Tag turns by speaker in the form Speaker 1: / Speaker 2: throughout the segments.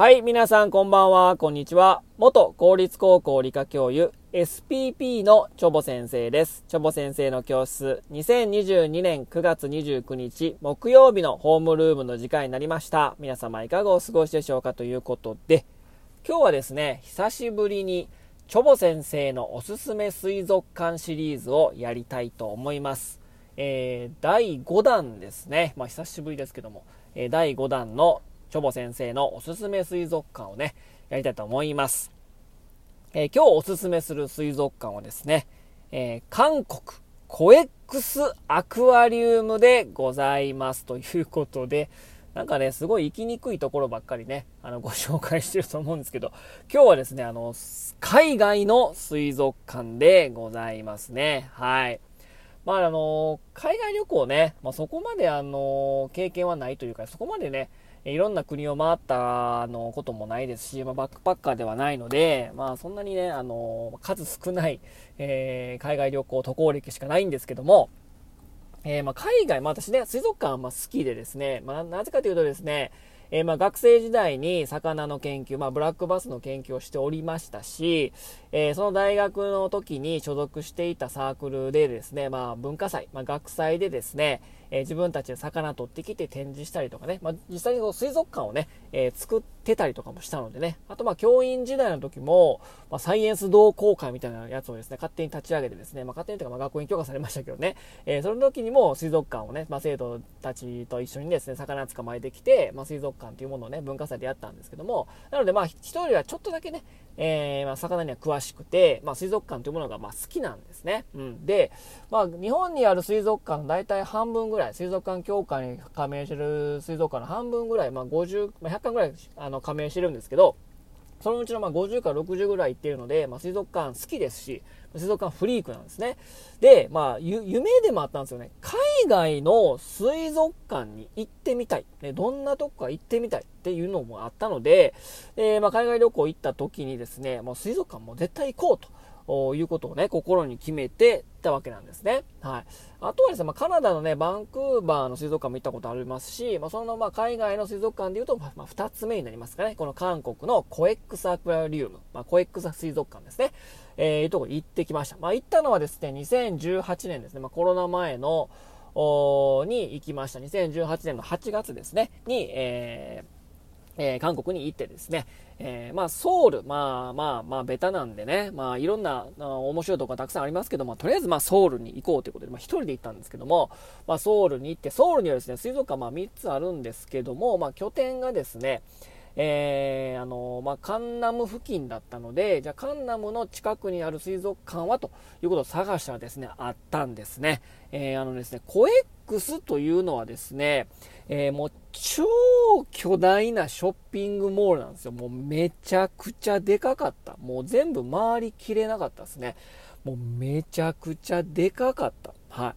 Speaker 1: はい、皆さんこんばんは、こんにちは。元公立高校理科教諭 SPP のチョボ先生です。チョボ先生の教室、2022年9月29日木曜日のホームルームの時間になりました。皆様いかがお過ごしでしょうかということで、今日はですね、久しぶりにチョボ先生のおすすめ水族館シリーズをやりたいと思います。えー、第5弾ですね。まあ久しぶりですけども、えー第5弾のチョボ先生のおすすめ水族館をね、やりたいと思います。えー今日おすすめする水族館はですね、えー韓国コエックスアクアリウムでございますということで、なんかね、すごい行きにくいところばっかりね、あの、ご紹介してると思うんですけど、今日はですね、あの、海外の水族館でございますね。はい。まああの、海外旅行ね、まあ、そこまであの、経験はないというか、そこまでね、いろんな国を回ったのこともないですし、まあ、バックパッカーではないので、まあそんなにね、あの、数少ない、えー海外旅行渡航歴しかないんですけども、えーまあ、海外、まあ、私ね、水族館は好きでですね、まあ、なぜかというとですね、えーまあ学生時代に魚の研究、まあ、ブラックバスの研究をしておりましたし、えーその大学の時に所属していたサークルでですね、まあ、文化祭、まあ、学祭でですね、え自分たちで魚取ってきて展示したりとかね、まあ、実際にこう水族館をね、え作ってたりとかもしたのでね、あとまあ教員時代の時も、まあ、サイエンス同好会みたいなやつをですね、勝手に立ち上げてですね、まあ、勝手にというかま学校に許可されましたけどね、えその時にも水族館をね、ま、生徒たちと一緒にですね、魚捕まえてきて、ま、水族館というものをね、文化祭でやったんですけども、なのでまあ一人はちょっとだけね、えーまあ、魚には詳しくて、まあ、水族館というものがまあ好きなんですね。うん、で、まあ、日本にある水族館の大体半分ぐらい、水族館協会に加盟してる水族館の半分ぐらい、まあ、50、まあ、100館ぐらいあの加盟してるんですけど、そのうちのま50から60ぐらい行ってるので、まあ、水族館好きですし、水族館フリークなんですね。で、まあ、夢でもあったんですよね。海外の水族館に行ってみたい。ね、どんなとこか行ってみたいっていうのもあったので、えーま、海外旅行行った時にですね、もう水族館も絶対行こうと。おいうことをね、心に決めてたわけなんですね。はい。あとはですね、まあ、カナダのね、バンクーバーの水族館も行ったことありますし、まあ、そのまあ海外の水族館で言うと、まあ、まあ2つ目になりますかね。この韓国のコエックスアクアリウム、まあ、コエックス水族館ですね。えー、いうとこ行ってきました。まあ、行ったのはですね、2018年ですね、まあ、コロナ前の、に行きました。2018年の8月ですね、に、えーえー韓国に行ってですね、えーまあ、ソウル、まあまあまあ、ベタなんでね、まあ、いろんな面白いとこたくさんありますけども、とりあえずまあソウルに行こうということで、まあ、一人で行ったんですけども、まあ、ソウルに行って、ソウルにはですね、水族館まあ3つあるんですけども、まあ、拠点がですね、えーあのまあ、カンナム付近だったので、じゃあカンナムの近くにある水族館はということを探したらですね、あったんですね。えーあのですね、コエックスというのはですね、えーもう超巨大なショッピングモールなんですよ。もうめちゃくちゃでかかった。もう全部回りきれなかったですね。もうめちゃくちゃでかかった。は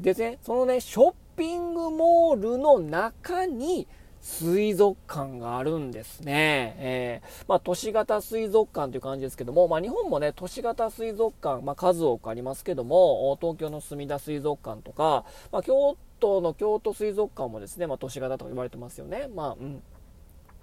Speaker 1: い。でね、そのね、ショッピングモールの中に、水族館があるんですね。えーまあ、都市型水族館という感じですけども、まあ、日本もね、都市型水族館、まあ、数多くありますけども、東京の墨田水族館とか、まあ、京都の京都水族館もですね、まあ、都市型と言われてますよね。まあ、うん。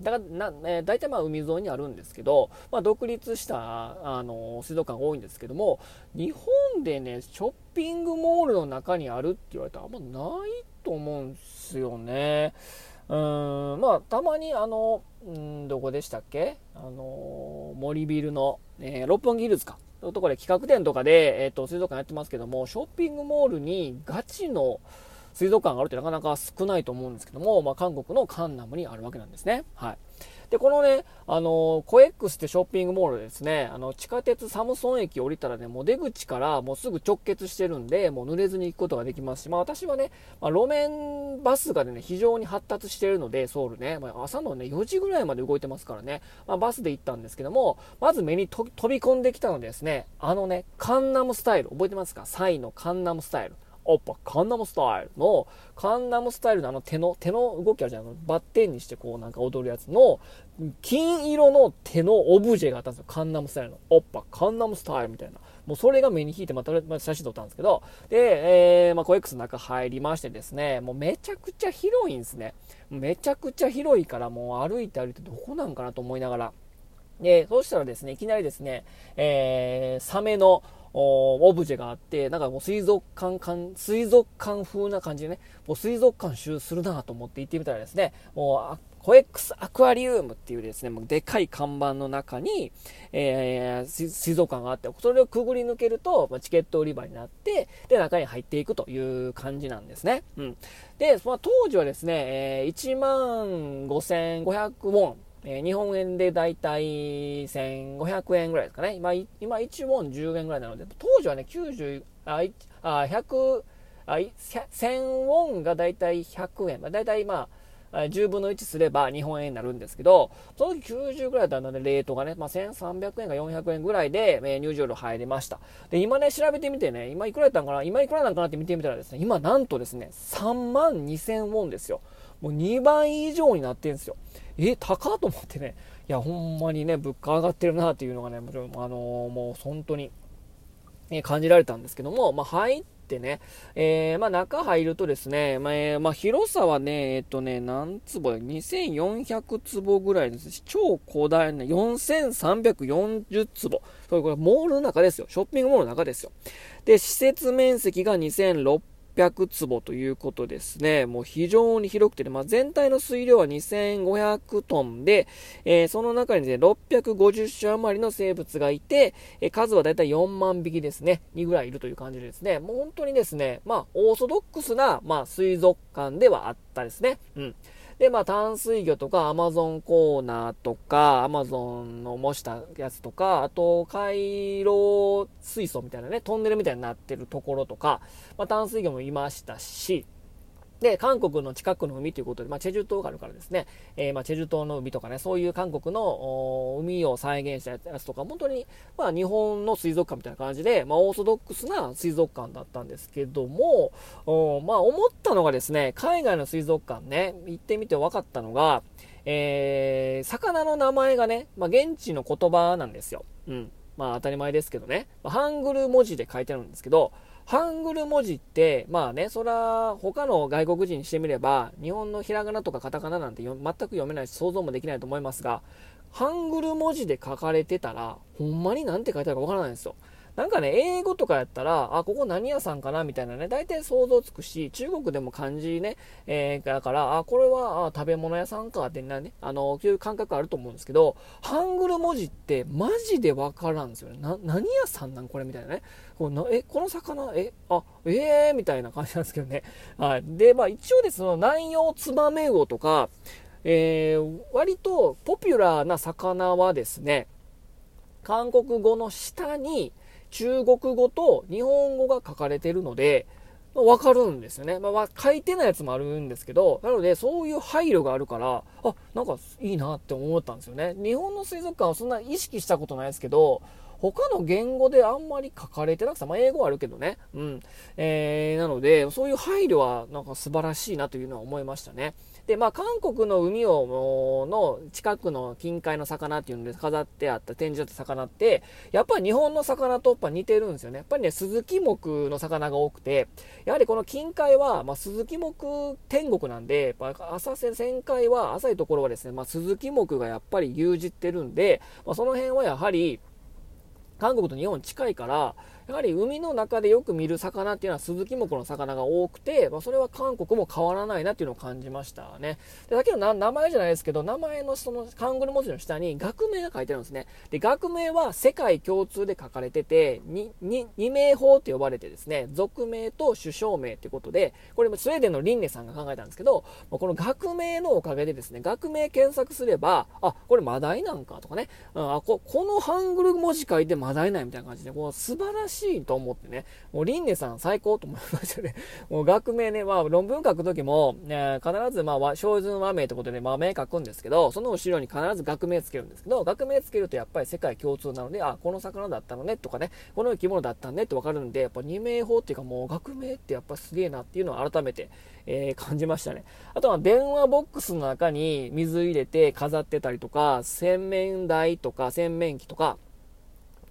Speaker 1: だからな、えー大体まあ海沿いにあるんですけど、まあ、独立したあの水族館が多いんですけども日本でねショッピングモールの中にあるって言われたらあんまないと思うんですよね。うんまあたまにあのんどこでしたっけ？あの森ビルの、えー六本木ヒルズかのところで企画展とかで、えー、と水族館やってますけどもショッピングモールにガチの水族館があるってなかなか少ないと思うんですけども、まあ、韓国のカンナムにあるわけなんですね。はい。で、このね、あの、コエックスってショッピングモールですね、あの、地下鉄サムソン駅降りたらね、もう出口からもうすぐ直結してるんで、もう濡れずに行くことができますし、まあ私はね、まあ、路面バスがね、非常に発達してるので、ソウルね、まあ、朝のね、4時ぐらいまで動いてますからね、まあ、バスで行ったんですけども、まず目にと飛び込んできたのですね、あのね、カンナムスタイル、覚えてますか？サイのカンナムスタイル。おっぱ、カンナムスタイルの、カンナムスタイルのあの手の、手の動きあるじゃん。あのバッテンにしてこうなんか踊るやつの、金色の手のオブジェがあったんですよ。カンナムスタイルの。おっぱ、カンナムスタイルみたいな。もうそれが目に引いて、また、あ、写真撮ったんですけど、で、えー、まあ、コエックスの中入りましてですね、もうめちゃくちゃ広いんですね。めちゃくちゃ広いから、もう歩いて歩いてどこなんかなと思いながら。で、そうしたらですね、いきなりですね、えー、サメの、オブジェがあって、なんかもう水族館館、水族館風な感じでね、もう水族館集するなと思って行ってみたらですね、もうコエックスアクアリウムっていうですね、もうでかい看板の中に、えー、水族館があって、それをくぐり抜けると、まチケット売り場になって、で、中に入っていくという感じなんですね。うん。で、まあ、当時はですね、えー、1万5500ウォン、えー、日本円でだいたい1500円ぐらいですかね。今、今1ウォン10円ぐらいなので、当時はね、90、あ、あ100、あ1000ウォンがだいたい100円。まあ、だいたいまあ、10分の1すれば日本円になるんですけど、その時90ぐらいだったので、レートがね、まあ、1300円か400円ぐらいで、えー、入場料入りました。で、今ね、調べてみてね、今いくらやったんかな？今いくらなんかなって見てみたらですね、今なんとですね、3万2000ウォンですよ。もう2倍以上になってんですよ。え、高っと思ってね、いや、ほんまにね、物価上がってるなっていうのがね、もちろん、あのー、もう本当に、え感じられたんですけども、まあ、入ってね、えー、まあ、中入るとですね、まあ、えー、まあ、広さはね、えっとね、何坪 ?2400 坪ぐらいですし、超広大な、4340坪。それ、これ、モールの中ですよ。ショッピングモールの中ですよ。で、施設面積が2600 600坪ということですね。もう非常に広くてね、まあ、全体の水量は2500トンで、えー、その中にね、650種余りの生物がいて、えー、数はだいたい4万匹ですね、にぐらいいるという感じでですね、もう本当にですね、まあ、オーソドックスな、まあ、水族館ではあったですね。うん。で、まあ、淡水魚とか、アマゾンコーナーとか、アマゾンの模したやつとか、あと、回廊水槽みたいなね、トンネルみたいになってるところとか、まあ、淡水魚もいましたし、で、韓国の近くの海ということで、まあ、チェジュ島があるからですね、えー、まあ、チェジュ島の海とかね、そういう韓国の海を再現したやつとか、本当に、まあ、日本の水族館みたいな感じで、まあ、オーソドックスな水族館だったんですけども、まあ、思ったのがですね、海外の水族館ね、行ってみて分かったのが、えー、魚の名前がね、まあ、現地の言葉なんですよ。うん。まあ、当たり前ですけどね、まあ、ハングル文字で書いてあるんですけど、ハングル文字って、まあね、そら、他の外国人にしてみれば、日本のひらがなとかカタカナなんて全く読めないし、想像もできないと思いますが、ハングル文字で書かれてたら、ほんまになんて書いてあるかわからないんですよ。なんかね、英語とかやったら、あ、ここ何屋さんかなみたいなね、大体想像つくし、中国でも漢字ね、えー、だから、あ、これはあ食べ物屋さんかってなね、あの、そういう感覚あると思うんですけど、ハングル文字ってマジでわからんですよね。な、何屋さんなんこれみたいなね。このえ、この魚、え、あ、ええー、みたいな感じなんですけどね。はい。で、まあ一応ですね、南洋ツバメウオとか、えー、割とポピュラーな魚はですね、韓国語の下に、中国語と日本語が書かれてるので、まあ、わかるんですよね。まあ、書いてないやつもあるんですけど、なので、そういう配慮があるから、あ、なんかいいなって思ったんですよね。日本の水族館はそんな意識したことないですけど、他の言語であんまり書かれてなくて、まあ、英語はあるけどね。うん。えー、なので、そういう配慮はなんか素晴らしいなというのは思いましたね。で、まあ、韓国の海を、の近くの近海の魚っていうので飾ってあった、展示だった魚って、やっぱり日本の魚とやっぱ似てるんですよね。やっぱりね、鈴木目の魚が多くて、やはりこの近海は、まあ、鈴木目天国なんで、やっぱ浅瀬、旋回は、浅いところはですね、まあ、鈴木目がやっぱり牛耳ってるんで、まあ、その辺はやはり、韓国と日本近いから、やはり海の中でよく見る魚っていうのはスズキ目の魚が多くて、まあ、それは韓国も変わらないなっていうのを感じましたね。で、だけど名前じゃないですけど、名前のそのカングル文字の下に学名が書いてあるんですね。で、学名は世界共通で書かれてて、二名法って呼ばれてですね、俗名と首相名っていうことで、これもスウェーデンのリンネさんが考えたんですけど、この学名のおかげでですね、学名検索すれば、あ、これマダイなんかとかね、うん、あこ、このハングル文字書いてマダイなんみたいな感じで、こう素晴らしいしいと思ってね、もうリンネさん最高と思いましたね。もう学名ね、まあ論文書くときも、ね、必ずまあ、小図和名ってことで和名書くんですけど、その後ろに必ず学名つけるんですけど、学名つけるとやっぱり世界共通なので、あ、この魚だったのねとかね、この生き物だったねってわかるんで、やっぱ二名法っていうかもう学名ってやっぱすげえなっていうのを改めて、えー、感じましたね。あとは電話ボックスの中に水入れて飾ってたりとか、洗面台とか洗面器とか、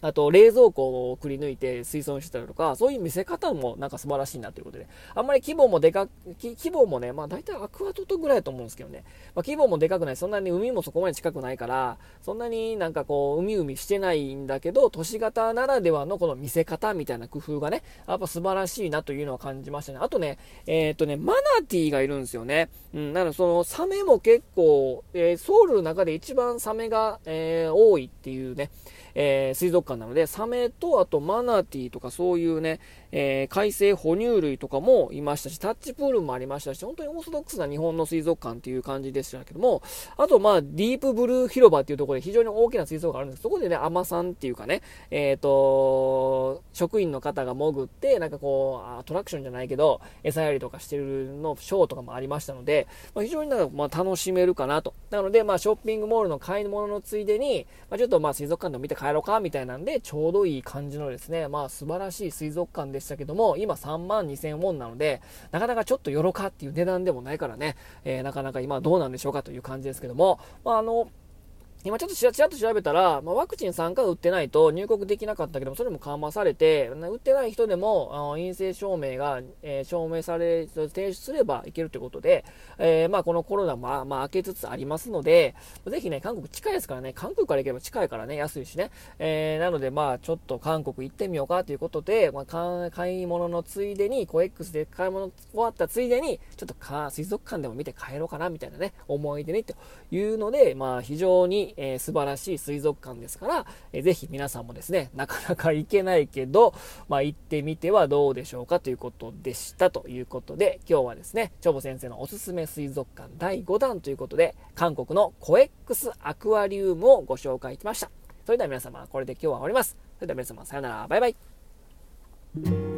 Speaker 1: あと、冷蔵庫をくり抜いて水槽にしてたりとか、そういう見せ方もなんか素晴らしいなということで、あんまり規模もでか、規模もね、まあ大体アクアトトぐらいだと思うんですけどね、まあ、規模もでかくない、そんなに海もそこまで近くないから、そんなになんかこう、海海してないんだけど、都市型ならではのこの見せ方みたいな工夫がね、やっぱ素晴らしいなというのは感じましたね。あとね、えっ、とね、マナティーがいるんですよね。うん、なのでそのサメも結構、えー、ソウルの中で一番サメが、えー、多いっていうね、えー、水族館なので、サメと、あとマナティーとかそういうね、えー、海生哺乳類とかもいましたし、タッチプールもありましたし、本当にオーソドックスな日本の水族館っていう感じでしたけども、あとまあ、ディープブルー広場っていうところで非常に大きな水族館があるんです。そこでね、アマさんっていうかね、えっ、ー、と、職員の方が潜って、なんかこう、アトラクションじゃないけど、餌やりとかしてるの、ショーとかもありましたので、まあ、非常になんかまあ楽しめるかなと。なので、まあ、ショッピングモールの買い物のついでに、まあ、ちょっとまあ、水族館でも見て帰ろうか、みたいなんで、ちょうどいい感じのですね、まあ、素晴らしい水族館ででしたけども、今3万2000ウォンなので、なかなかちょっとよろかっていう値段でもないからね、えー、なかなか今どうなんでしょうかという感じですけども、まあ、あの、今ちょっとちらちらっと調べたら、まあ、ワクチン3回打ってないと入国できなかったけども、それも緩和されて、打ってない人でも、陰性証明が、えー、証明され、提出すればいけるということで、えー、まあ、このコロナも、まあ、まあ、明けつつありますので、ぜひね、韓国近いですからね、韓国から行けば近いからね、安いしね。えー、なので、まあ、ちょっと韓国行ってみようかということで、まあ、買い物のついでに、コエックスで買い物終わったついでに、ちょっとか水族館でも見て帰ろうかな、みたいなね、思い出にというので、まあ、非常に、えー、素晴らしい水族館ですから、えー、ぜひ皆さんもですね、なかなか行けないけど、まあ、行ってみてはどうでしょうかということでしたということで、今日はですね、チョボ先生のおすすめ水族館第5弾ということで、韓国のコエックスアクアリウムをご紹介しました。それでは皆様、これで今日は終わります。それでは皆様、さよなら、バイバイ。